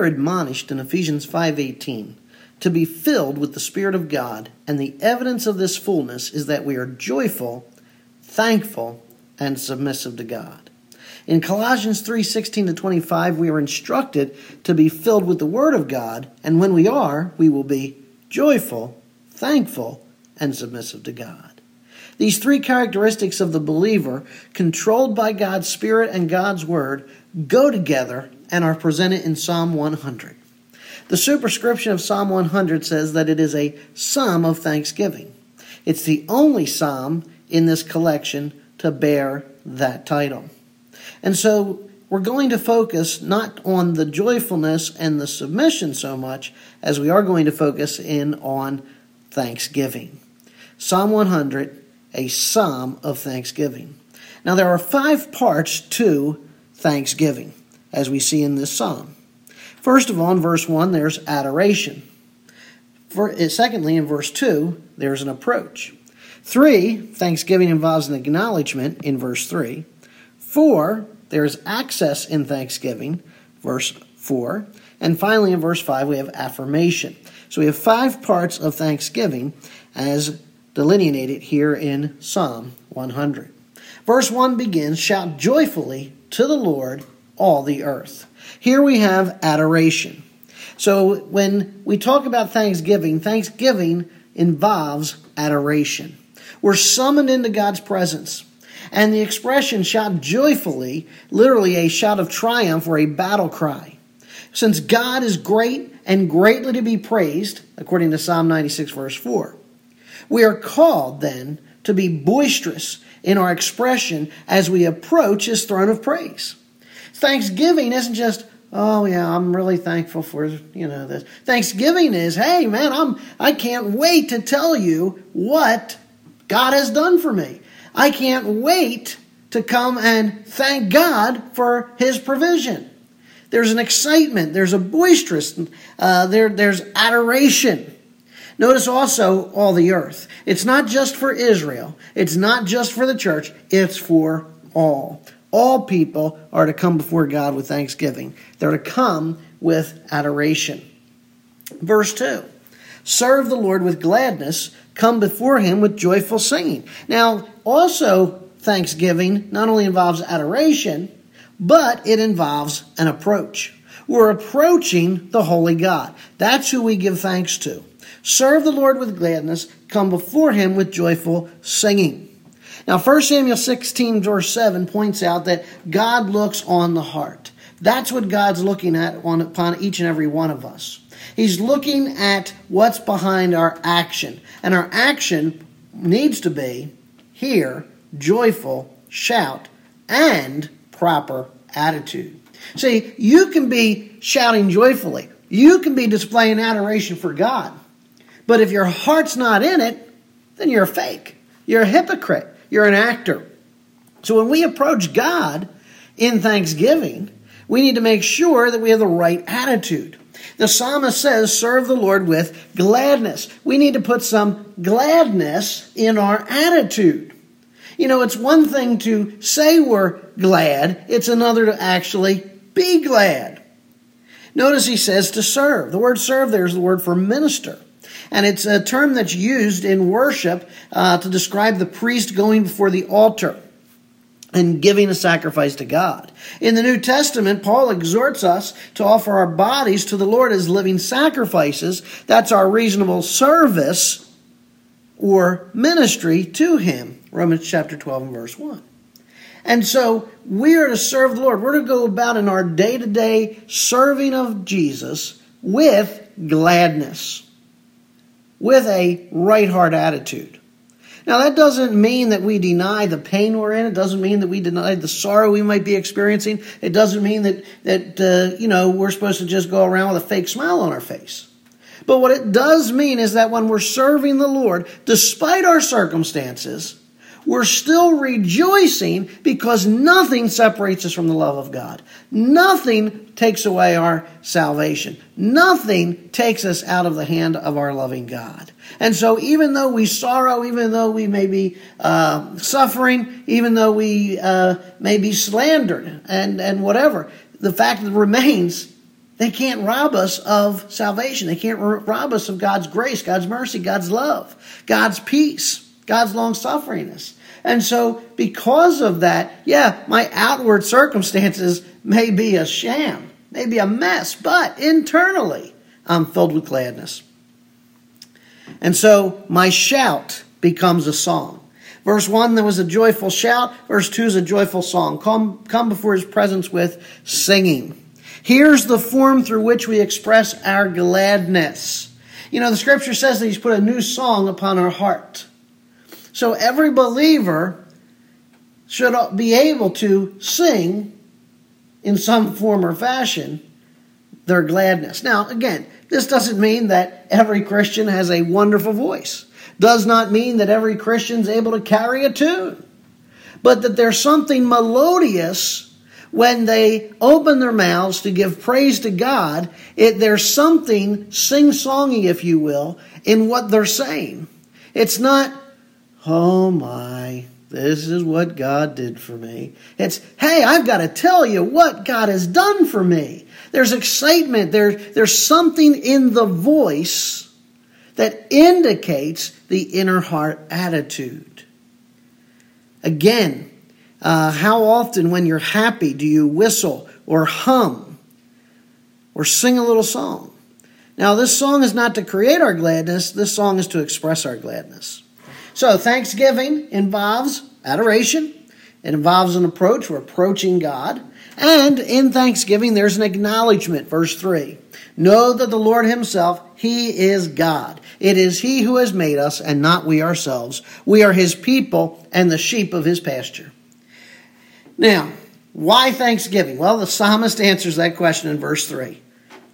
are admonished in Ephesians 5:18 to be filled with the spirit of God, and the evidence of this fullness is that we are joyful, thankful, and submissive to God. In Colossians 3:16 to 25, we are instructed to be filled with the word of God, and when we are, we will be joyful, thankful, and submissive to God. These three characteristics of the believer, controlled by God's Spirit and God's Word, go together and are presented in Psalm 100. The superscription of Psalm 100 says that it is a psalm of thanksgiving. It's the only psalm in this collection to bear that title. And so we're going to focus not on the joyfulness and the submission so much as we are going to focus in on thanksgiving. Psalm 100, a psalm of thanksgiving. Now, there are five parts to thanksgiving, as we see in this psalm. First of all, in verse 1, there's adoration. For, uh, secondly, in verse 2, there's an approach. 3, thanksgiving involves an acknowledgement in verse 3. 4, there's access in thanksgiving, verse 4. And finally, in verse 5, we have affirmation. So we have five parts of thanksgiving as delineated here in Psalm 100. Verse 1 begins Shout joyfully to the Lord, all the earth. Here we have adoration. So when we talk about thanksgiving, thanksgiving involves adoration. We're summoned into God's presence. And the expression shout joyfully, literally a shout of triumph or a battle cry. Since God is great and greatly to be praised, according to Psalm 96, verse 4, we are called then to be boisterous in our expression as we approach his throne of praise. Thanksgiving isn't just, oh yeah, I'm really thankful for, you know, this. Thanksgiving is, hey man, I'm I can't wait to tell you what God has done for me. I can't wait to come and thank God for his provision. There's an excitement, there's a boisterous, uh, there, there's adoration. Notice also all the earth. It's not just for Israel, it's not just for the church, it's for all. All people are to come before God with thanksgiving, they're to come with adoration. Verse 2 Serve the Lord with gladness, come before him with joyful singing. Now, also, thanksgiving not only involves adoration, but it involves an approach. We're approaching the Holy God. That's who we give thanks to. Serve the Lord with gladness, come before him with joyful singing. Now, 1 Samuel 16, verse 7 points out that God looks on the heart. That's what God's looking at on, upon each and every one of us. He's looking at what's behind our action. And our action needs to be here, joyful, shout, and proper attitude. See, you can be shouting joyfully. You can be displaying adoration for God. But if your heart's not in it, then you're a fake. You're a hypocrite. You're an actor. So when we approach God in thanksgiving, we need to make sure that we have the right attitude. The psalmist says, serve the Lord with gladness. We need to put some gladness in our attitude. You know, it's one thing to say we're glad, it's another to actually be glad. Notice he says to serve. The word serve there is the word for minister. And it's a term that's used in worship uh, to describe the priest going before the altar and giving a sacrifice to God. In the New Testament, Paul exhorts us to offer our bodies to the Lord as living sacrifices. That's our reasonable service or ministry to Him. Romans chapter 12 and verse 1. And so we are to serve the Lord. We're to go about in our day to day serving of Jesus with gladness with a right heart attitude. Now, that doesn't mean that we deny the pain we're in. It doesn't mean that we deny the sorrow we might be experiencing. It doesn't mean that, that uh, you know, we're supposed to just go around with a fake smile on our face. But what it does mean is that when we're serving the Lord, despite our circumstances, we're still rejoicing because nothing separates us from the love of God. Nothing takes away our salvation. Nothing takes us out of the hand of our loving God. And so, even though we sorrow, even though we may be uh, suffering, even though we uh, may be slandered and, and whatever, the fact remains They can't rob us of salvation. They can't rob us of God's grace, God's mercy, God's love, God's peace, God's long sufferingness. And so, because of that, yeah, my outward circumstances may be a sham, may be a mess, but internally, I'm filled with gladness. And so, my shout becomes a song. Verse 1, there was a joyful shout. Verse 2 is a joyful song. Come, come before his presence with singing. Here's the form through which we express our gladness. You know, the scripture says that He's put a new song upon our heart. So every believer should be able to sing in some form or fashion their gladness. Now, again, this doesn't mean that every Christian has a wonderful voice. Does not mean that every Christian's able to carry a tune. But that there's something melodious when they open their mouths to give praise to God, it, there's something sing songy, if you will, in what they're saying. It's not, oh my, this is what God did for me. It's, hey, I've got to tell you what God has done for me. There's excitement, there, there's something in the voice that indicates the inner heart attitude. Again, uh, how often, when you're happy, do you whistle or hum or sing a little song? Now, this song is not to create our gladness, this song is to express our gladness. So, thanksgiving involves adoration, it involves an approach. We're approaching God. And in thanksgiving, there's an acknowledgement. Verse 3 Know that the Lord Himself, He is God. It is He who has made us, and not we ourselves. We are His people and the sheep of His pasture. Now, why thanksgiving? Well, the psalmist answers that question in verse 3.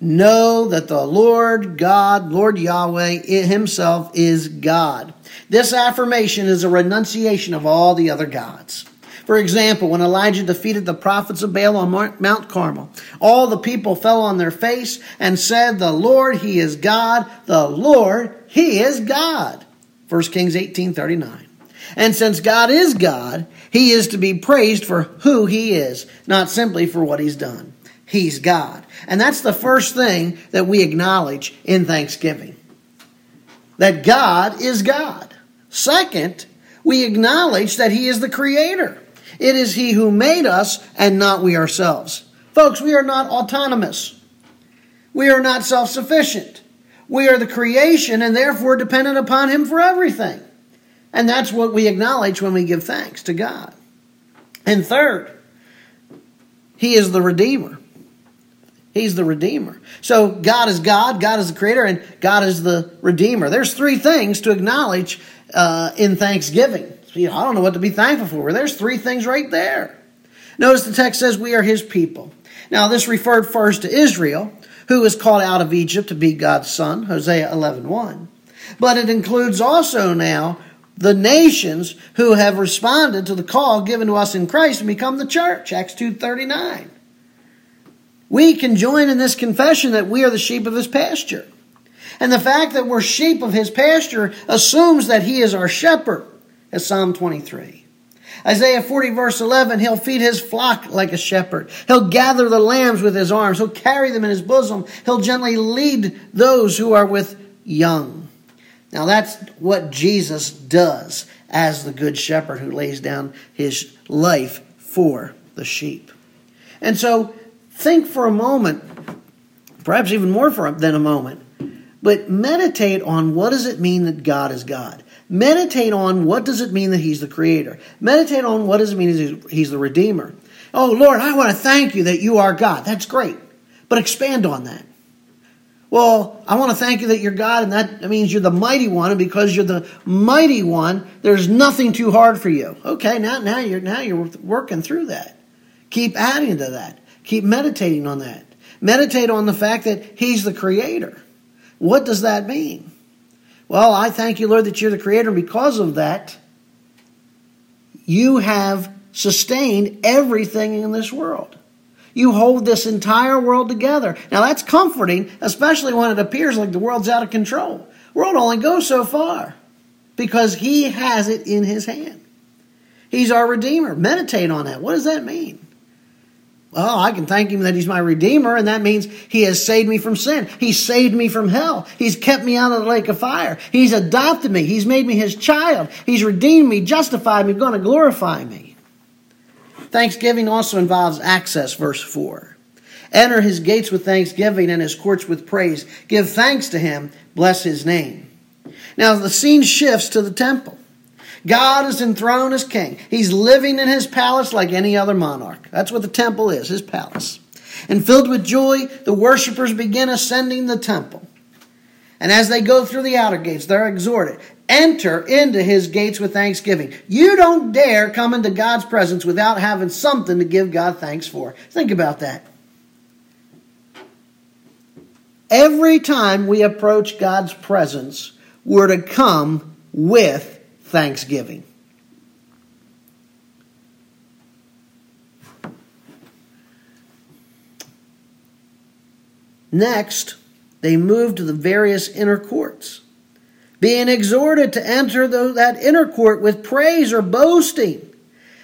Know that the Lord God, Lord Yahweh himself is God. This affirmation is a renunciation of all the other gods. For example, when Elijah defeated the prophets of Baal on Mount Carmel, all the people fell on their face and said, The Lord, He is God. The Lord, He is God. 1 Kings 18 39. And since God is God, he is to be praised for who he is, not simply for what he's done. He's God. And that's the first thing that we acknowledge in Thanksgiving. That God is God. Second, we acknowledge that he is the creator. It is he who made us and not we ourselves. Folks, we are not autonomous. We are not self sufficient. We are the creation and therefore dependent upon him for everything. And that's what we acknowledge when we give thanks to God. And third, He is the Redeemer. He's the Redeemer. So God is God, God is the Creator, and God is the Redeemer. There's three things to acknowledge uh, in thanksgiving. You know, I don't know what to be thankful for. There's three things right there. Notice the text says we are His people. Now, this referred first to Israel, who was called out of Egypt to be God's son, Hosea 11.1. 1. But it includes also now the nations who have responded to the call given to us in Christ and become the church, Acts 2.39. We can join in this confession that we are the sheep of his pasture. And the fact that we're sheep of his pasture assumes that he is our shepherd, as Psalm 23. Isaiah 40 verse 11, he'll feed his flock like a shepherd. He'll gather the lambs with his arms. He'll carry them in his bosom. He'll gently lead those who are with young. Now, that's what Jesus does as the Good Shepherd who lays down his life for the sheep. And so, think for a moment, perhaps even more for, than a moment, but meditate on what does it mean that God is God. Meditate on what does it mean that He's the Creator. Meditate on what does it mean He's the Redeemer. Oh, Lord, I want to thank you that you are God. That's great. But expand on that. Well, I want to thank you that you're God, and that means you're the mighty one, and because you're the mighty one, there's nothing too hard for you. Okay, now, now you're now you're working through that. Keep adding to that. Keep meditating on that. Meditate on the fact that He's the creator. What does that mean? Well, I thank you, Lord, that you're the creator, and because of that, you have sustained everything in this world. You hold this entire world together. Now that's comforting, especially when it appears like the world's out of control. World only goes so far because He has it in His hand. He's our Redeemer. Meditate on that. What does that mean? Well, I can thank him that he's my redeemer, and that means he has saved me from sin. He's saved me from hell. He's kept me out of the lake of fire. He's adopted me. He's made me his child. He's redeemed me, justified me, going to glorify me. Thanksgiving also involves access, verse 4. Enter his gates with thanksgiving and his courts with praise. Give thanks to him. Bless his name. Now the scene shifts to the temple. God is enthroned as king. He's living in his palace like any other monarch. That's what the temple is, his palace. And filled with joy, the worshippers begin ascending the temple. And as they go through the outer gates, they're exhorted enter into his gates with thanksgiving. You don't dare come into God's presence without having something to give God thanks for. Think about that. Every time we approach God's presence, we're to come with thanksgiving. Next, they moved to the various inner courts, being exhorted to enter the, that inner court with praise or boasting.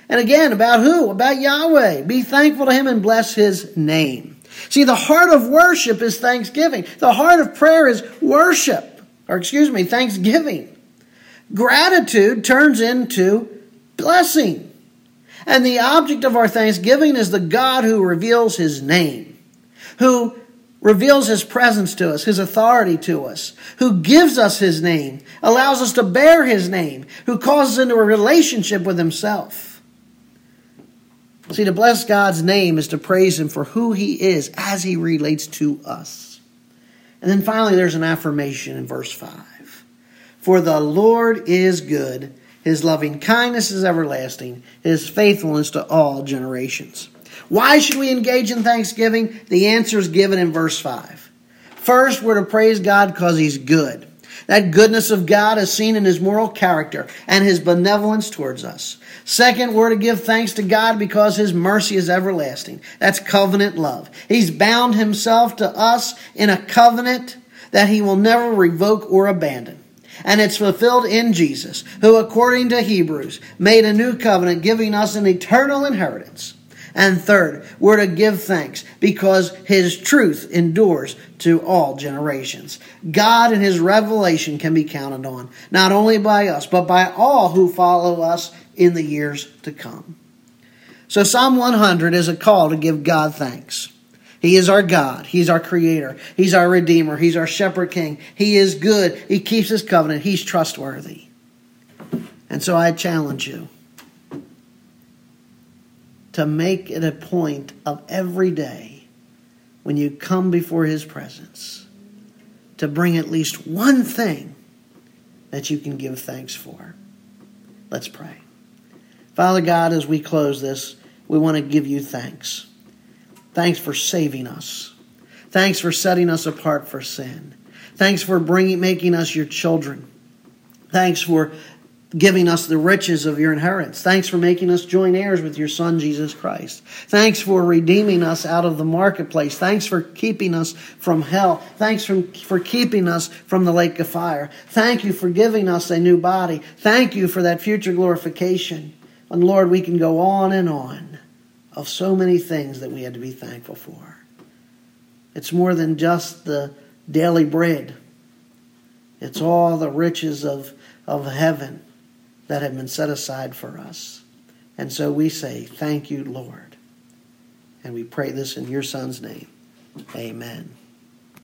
And again, about who? About Yahweh. Be thankful to Him and bless His name. See, the heart of worship is thanksgiving. The heart of prayer is worship, or excuse me, thanksgiving. Gratitude turns into blessing. And the object of our thanksgiving is the God who reveals his name, who reveals his presence to us, his authority to us, who gives us his name, allows us to bear his name, who calls us into a relationship with himself. See, to bless God's name is to praise him for who he is as he relates to us. And then finally, there's an affirmation in verse 5. For the Lord is good, his loving kindness is everlasting, his faithfulness to all generations. Why should we engage in thanksgiving? The answer is given in verse 5. First, we're to praise God because he's good. That goodness of God is seen in his moral character and his benevolence towards us. Second, we're to give thanks to God because his mercy is everlasting. That's covenant love. He's bound himself to us in a covenant that he will never revoke or abandon and it's fulfilled in Jesus, who, according to Hebrews, made a new covenant, giving us an eternal inheritance. And third, we're to give thanks because his truth endures to all generations. God and his revelation can be counted on, not only by us, but by all who follow us in the years to come. So, Psalm 100 is a call to give God thanks. He is our God. He's our creator. He's our redeemer. He's our shepherd king. He is good. He keeps his covenant. He's trustworthy. And so I challenge you to make it a point of every day when you come before his presence to bring at least one thing that you can give thanks for. Let's pray. Father God, as we close this, we want to give you thanks. Thanks for saving us. Thanks for setting us apart for sin. Thanks for bringing, making us your children. Thanks for giving us the riches of your inheritance. Thanks for making us joint heirs with your Son, Jesus Christ. Thanks for redeeming us out of the marketplace. Thanks for keeping us from hell. Thanks for, for keeping us from the lake of fire. Thank you for giving us a new body. Thank you for that future glorification. And Lord, we can go on and on of so many things that we had to be thankful for. It's more than just the daily bread. It's all the riches of, of heaven that have been set aside for us. And so we say, Thank you, Lord. And we pray this in your Son's name. Amen.